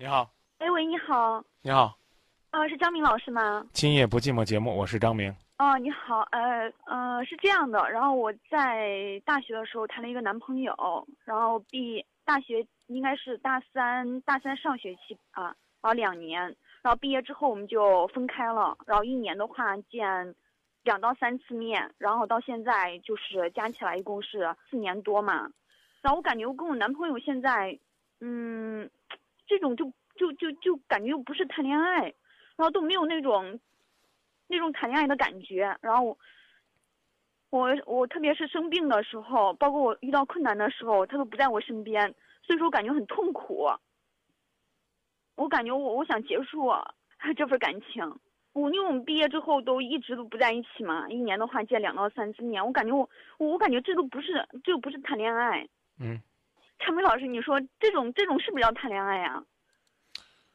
你好，哎喂，你好，你好，啊，是张明老师吗？今夜不寂寞节目，我是张明。哦，你好，呃呃，是这样的，然后我在大学的时候谈了一个男朋友，然后毕大学应该是大三大三上学期啊，然后两年，然后毕业之后我们就分开了，然后一年的话见两到三次面，然后到现在就是加起来一共是四年多嘛，然后我感觉我跟我男朋友现在，嗯，这种就就就就感觉又不是谈恋爱，然后都没有那种。那种谈恋爱的感觉，然后我我我特别是生病的时候，包括我遇到困难的时候，他都不在我身边，所以说感觉很痛苦。我感觉我我想结束 这份感情，我因为我们毕业之后都一直都不在一起嘛，一年的话见两到三次面，我感觉我我感觉这都不是这不是谈恋爱。嗯，陈梅老师，你说这种这种是不是叫谈恋爱呀？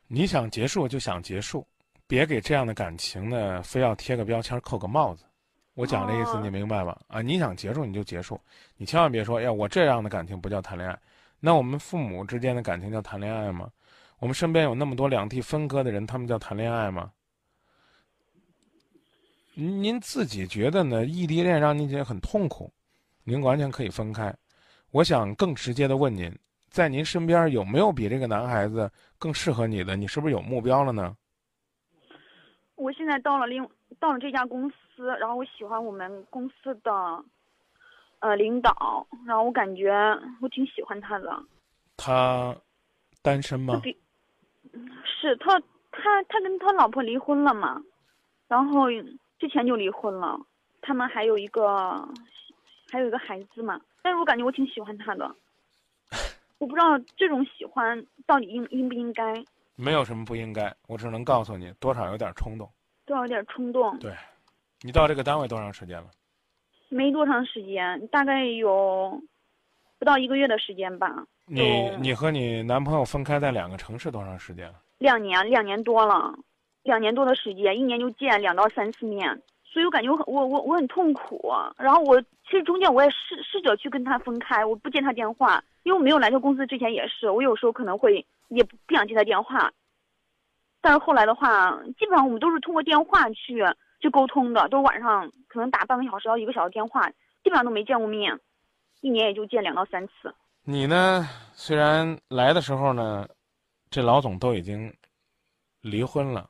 你想结束就想结束。别给这样的感情呢，非要贴个标签、扣个帽子。我讲的意思你明白吧？啊，你想结束你就结束，你千万别说，呀，我这样的感情不叫谈恋爱。那我们父母之间的感情叫谈恋爱吗？我们身边有那么多两地分割的人，他们叫谈恋爱吗？您自己觉得呢？异地恋让您觉得很痛苦，您完全可以分开。我想更直接的问您，在您身边有没有比这个男孩子更适合你的？你是不是有目标了呢？我现在到了另到了这家公司，然后我喜欢我们公司的，呃，领导，然后我感觉我挺喜欢他的。他单身吗？是他，他他跟他老婆离婚了嘛，然后之前就离婚了，他们还有一个还有一个孩子嘛，但是我感觉我挺喜欢他的，我不知道这种喜欢到底应应不应该。没有什么不应该，我只能告诉你，多少有点冲动，多少有点冲动。对，你到这个单位多长时间了？没多长时间，大概有不到一个月的时间吧。你你和你男朋友分开在两个城市多长时间了？两年，两年多了，两年多的时间，一年就见两到三次面，所以我感觉我很我我我很痛苦。然后我其实中间我也试试着去跟他分开，我不接他电话，因为我没有来这公司之前也是，我有时候可能会。也不不想接他电话，但是后来的话，基本上我们都是通过电话去去沟通的，都晚上可能打半个小时到一个小时电话，基本上都没见过面，一年也就见两到三次。你呢？虽然来的时候呢，这老总都已经离婚了，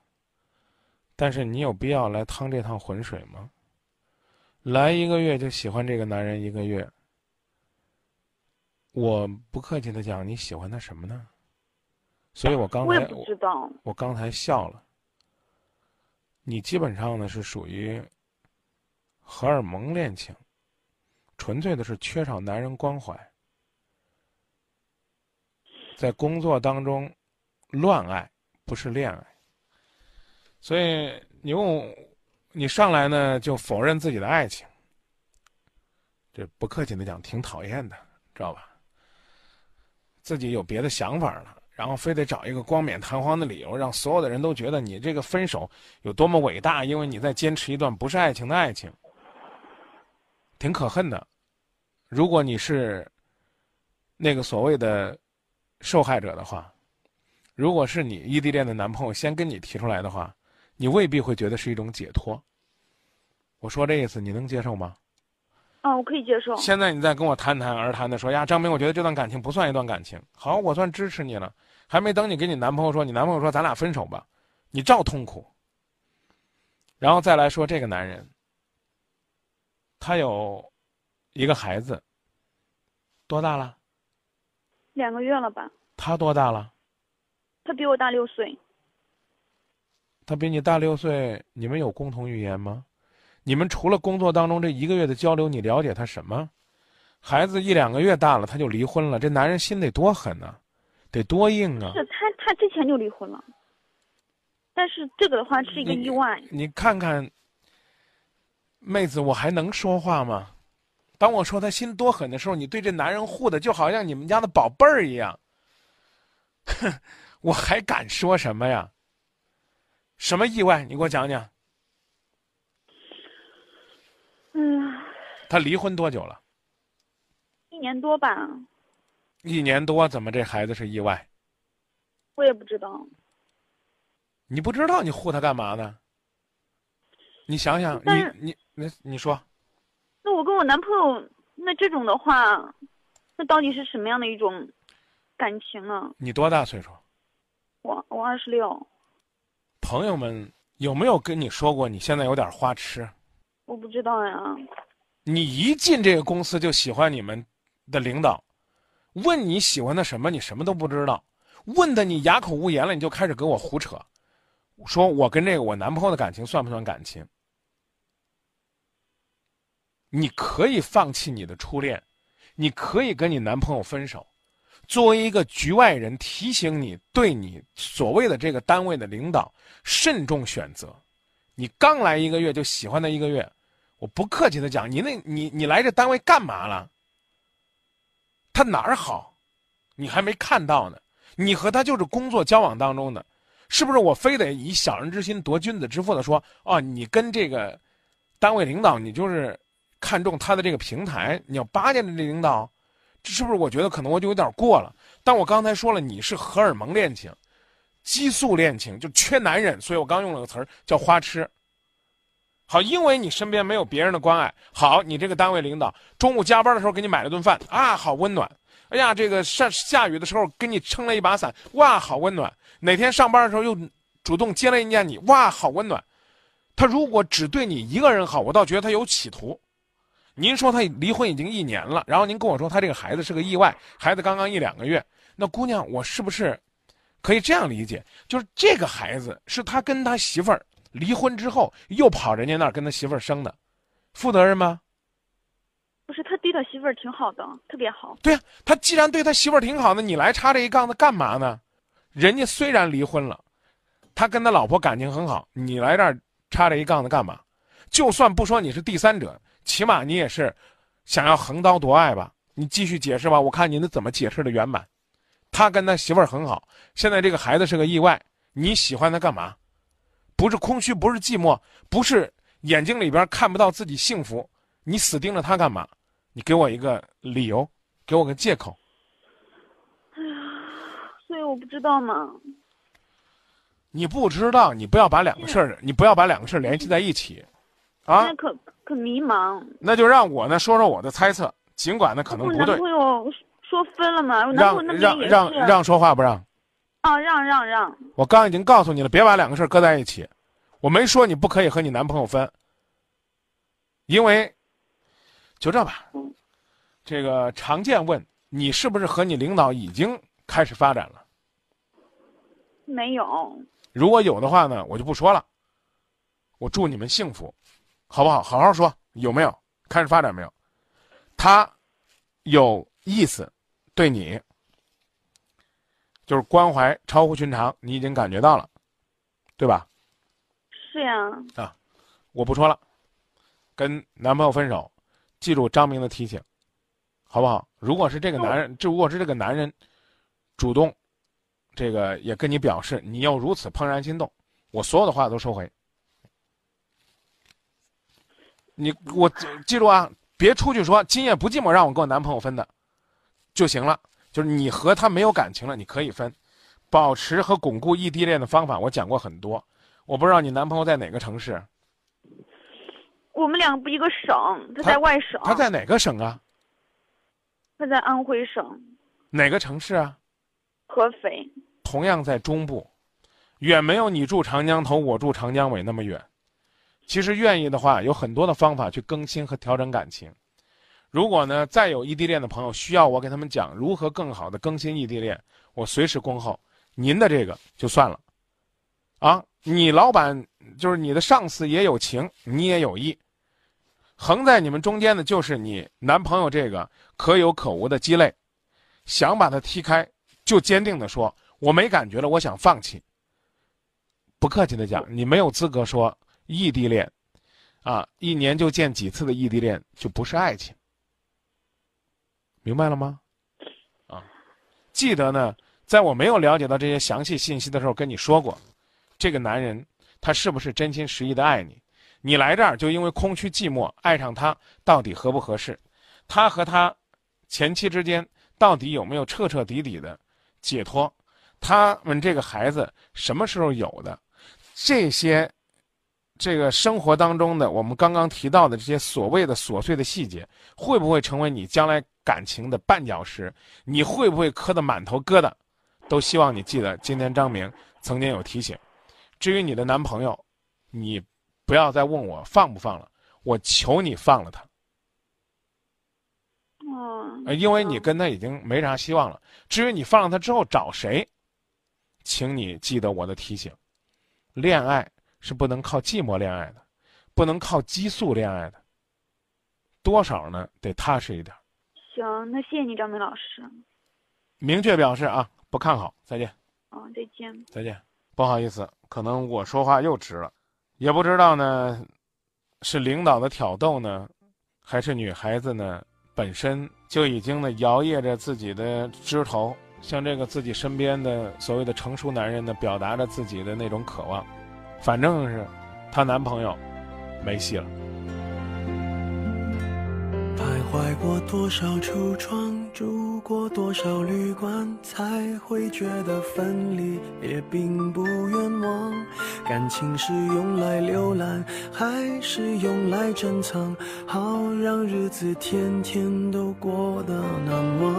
但是你有必要来趟这趟浑水吗？来一个月就喜欢这个男人一个月，我不客气的讲，你喜欢他什么呢？所以我刚才我知道，我刚才笑了。你基本上呢是属于荷尔蒙恋情，纯粹的是缺少男人关怀，在工作当中乱爱不是恋爱。所以你问我，你上来呢就否认自己的爱情，这不客气的讲挺讨厌的，知道吧？自己有别的想法了。然后非得找一个光冕堂皇的理由，让所有的人都觉得你这个分手有多么伟大，因为你在坚持一段不是爱情的爱情，挺可恨的。如果你是那个所谓的受害者的话，如果是你异地恋的男朋友先跟你提出来的话，你未必会觉得是一种解脱。我说这意思，你能接受吗？啊，我可以接受。现在你再跟我谈谈而谈的说呀，张明，我觉得这段感情不算一段感情。好，我算支持你了。还没等你跟你男朋友说，你男朋友说咱俩分手吧，你照痛苦。然后再来说这个男人，他有一个孩子，多大了？两个月了吧。他多大了？他比我大六岁。他比你大六岁，你们有共同语言吗？你们除了工作当中这一个月的交流，你了解他什么？孩子一两个月大了，他就离婚了，这男人心得多狠呢，得多硬啊！是他，他之前就离婚了，但是这个的话是一个意外。你看看，妹子，我还能说话吗？当我说他心多狠的时候，你对这男人护的就好像你们家的宝贝儿一样。哼，我还敢说什么呀？什么意外？你给我讲讲。嗯，他离婚多久了？一年多吧。一年多，怎么这孩子是意外？我也不知道。你不知道你护他干嘛呢？你想想，你你你你说，那我跟我男朋友，那这种的话，那到底是什么样的一种感情呢？你多大岁数？我我二十六，朋友们有没有跟你说过你现在有点花痴？我不知道呀。你一进这个公司就喜欢你们的领导，问你喜欢的什么，你什么都不知道，问的你哑口无言了，你就开始给我胡扯，说我跟这个我男朋友的感情算不算感情？你可以放弃你的初恋，你可以跟你男朋友分手。作为一个局外人，提醒你，对你所谓的这个单位的领导慎重选择。你刚来一个月就喜欢他一个月，我不客气的讲，你那你你来这单位干嘛了？他哪儿好？你还没看到呢。你和他就是工作交往当中的，是不是？我非得以小人之心夺君子之腹的说，哦，你跟这个单位领导，你就是看中他的这个平台，你要巴结着这领导，这是不是？我觉得可能我就有点过了。但我刚才说了，你是荷尔蒙恋情。激素恋情就缺男人，所以我刚用了个词儿叫花痴。好，因为你身边没有别人的关爱。好，你这个单位领导中午加班的时候给你买了顿饭啊，好温暖。哎呀，这个下下雨的时候给你撑了一把伞，哇，好温暖。哪天上班的时候又主动接了一件你，哇，好温暖。他如果只对你一个人好，我倒觉得他有企图。您说他离婚已经一年了，然后您跟我说他这个孩子是个意外，孩子刚刚一两个月，那姑娘，我是不是？可以这样理解，就是这个孩子是他跟他媳妇儿离婚之后又跑人家那儿跟他媳妇儿生的，负责任吗？不是，他对他媳妇儿挺好的，特别好。对呀，他既然对他媳妇儿挺好的，你来插这一杠子干嘛呢？人家虽然离婚了，他跟他老婆感情很好，你来这儿插这一杠子干嘛？就算不说你是第三者，起码你也是想要横刀夺爱吧？你继续解释吧，我看您的怎么解释的圆满。他跟他媳妇儿很好，现在这个孩子是个意外，你喜欢他干嘛？不是空虚，不是寂寞，不是眼睛里边看不到自己幸福，你死盯着他干嘛？你给我一个理由，给我个借口。哎呀，所以我不知道嘛。你不知道，你不要把两个事儿，你不要把两个事儿联系在一起，啊？那可可迷茫。那就让我呢说说我的猜测，尽管呢可能我不对。男朋友说分了嘛，我男朋让友那边让。让让说话不让？啊，让让让。我刚已经告诉你了，别把两个事儿搁在一起。我没说你不可以和你男朋友分，因为就这吧。这个常见问你是不是和你领导已经开始发展了？没有。如果有的话呢，我就不说了。我祝你们幸福，好不好？好好说，有没有开始发展没有？他有意思，对你就是关怀超乎寻常，你已经感觉到了，对吧？是呀。啊我不说了，跟男朋友分手，记住张明的提醒，好不好？如果是这个男人，这如果是这个男人主动，这个也跟你表示你又如此怦然心动，我所有的话都收回。你我记住啊，别出去说今夜不寂寞，让我跟我男朋友分的就行了。就是你和他没有感情了，你可以分。保持和巩固异地恋的方法，我讲过很多。我不知道你男朋友在哪个城市。我们两个不一个省，他他在外省。他在哪个省啊？他在安徽省哪个城市啊？合肥。同样在中部，远没有你住长江头，我住长江尾那么远。其实愿意的话，有很多的方法去更新和调整感情。如果呢，再有异地恋的朋友需要我给他们讲如何更好的更新异地恋，我随时恭候。您的这个就算了，啊，你老板就是你的上司也有情，你也有意，横在你们中间的就是你男朋友这个可有可无的鸡肋，想把他踢开，就坚定的说我没感觉了，我想放弃。不客气的讲，你没有资格说异地恋，啊，一年就见几次的异地恋就不是爱情，明白了吗？啊，记得呢，在我没有了解到这些详细信息的时候，跟你说过，这个男人他是不是真心实意的爱你？你来这儿就因为空虚寂寞，爱上他到底合不合适？他和他前妻之间到底有没有彻彻底底的解脱？他们这个孩子什么时候有的？这些，这个生活当中的我们刚刚提到的这些所谓的琐碎的细节，会不会成为你将来感情的绊脚石？你会不会磕得满头疙瘩？都希望你记得，今天张明曾经有提醒。至于你的男朋友，你不要再问我放不放了，我求你放了他。哦，因为你跟他已经没啥希望了。至于你放了他之后找谁，请你记得我的提醒：恋爱是不能靠寂寞恋爱的，不能靠激素恋爱的。多少呢？得踏实一点。行，那谢谢你，张明老师。明确表示啊，不看好。再见。哦，再见。再见。不好意思，可能我说话又直了，也不知道呢，是领导的挑逗呢，还是女孩子呢？本身就已经呢摇曳着自己的枝头，向这个自己身边的所谓的成熟男人呢表达着自己的那种渴望，反正是，她男朋友，没戏了。徘徊过多少橱窗，住过多少旅馆，才会觉得分离也并不冤枉。感情是用来浏览，还是用来珍藏？好让日子天天都过得难忘。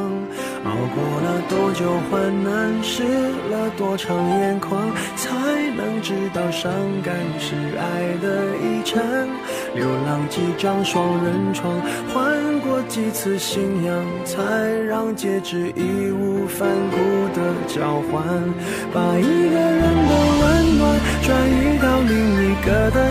熬过了多久患难，湿了多长眼眶，才能知道伤感是爱的遗产。流浪几张双人床，换过几次信仰，才让戒指义无反顾的交换，把一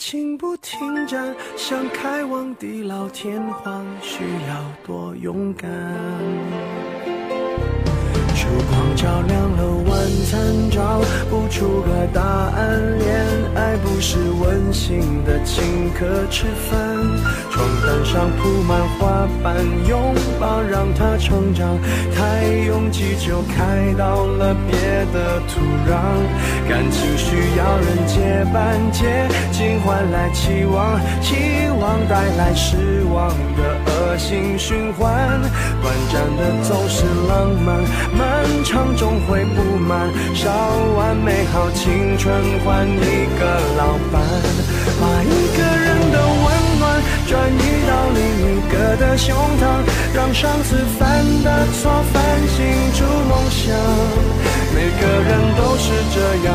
情不停站，想开往地老天荒，需要多勇敢。烛光照亮了晚餐，找不出个答案。恋爱不是温馨的请客吃饭，床单上铺满花瓣，拥抱让它成长。太拥挤就开到了别的土壤。感情需要人结伴，接近换来期望，期望带来失望的性循环。短暂的总是浪漫。漫长终会不满，烧完美好青春换一个老伴，把一个人的温暖转移到另一个的胸膛，让上次犯的错反省出梦想。每个人都是这样，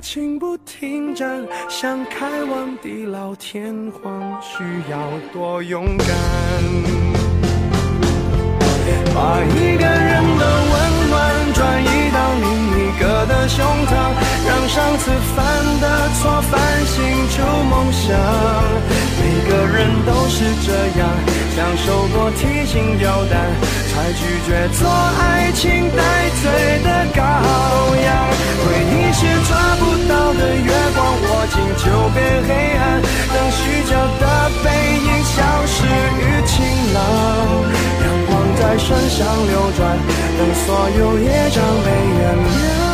情不停站，想开往地老天荒，需要多勇敢。把一个人的温暖转移到另一个的胸膛，让上次犯的错反省出梦想。每个人都是这样，享受过提心吊胆，才拒绝做爱情戴罪的羔羊。回忆是抓不到的月光，握紧就变黑暗，等虚假的背影消失于晴朗。阳光在身上流转，等所有业障被原谅。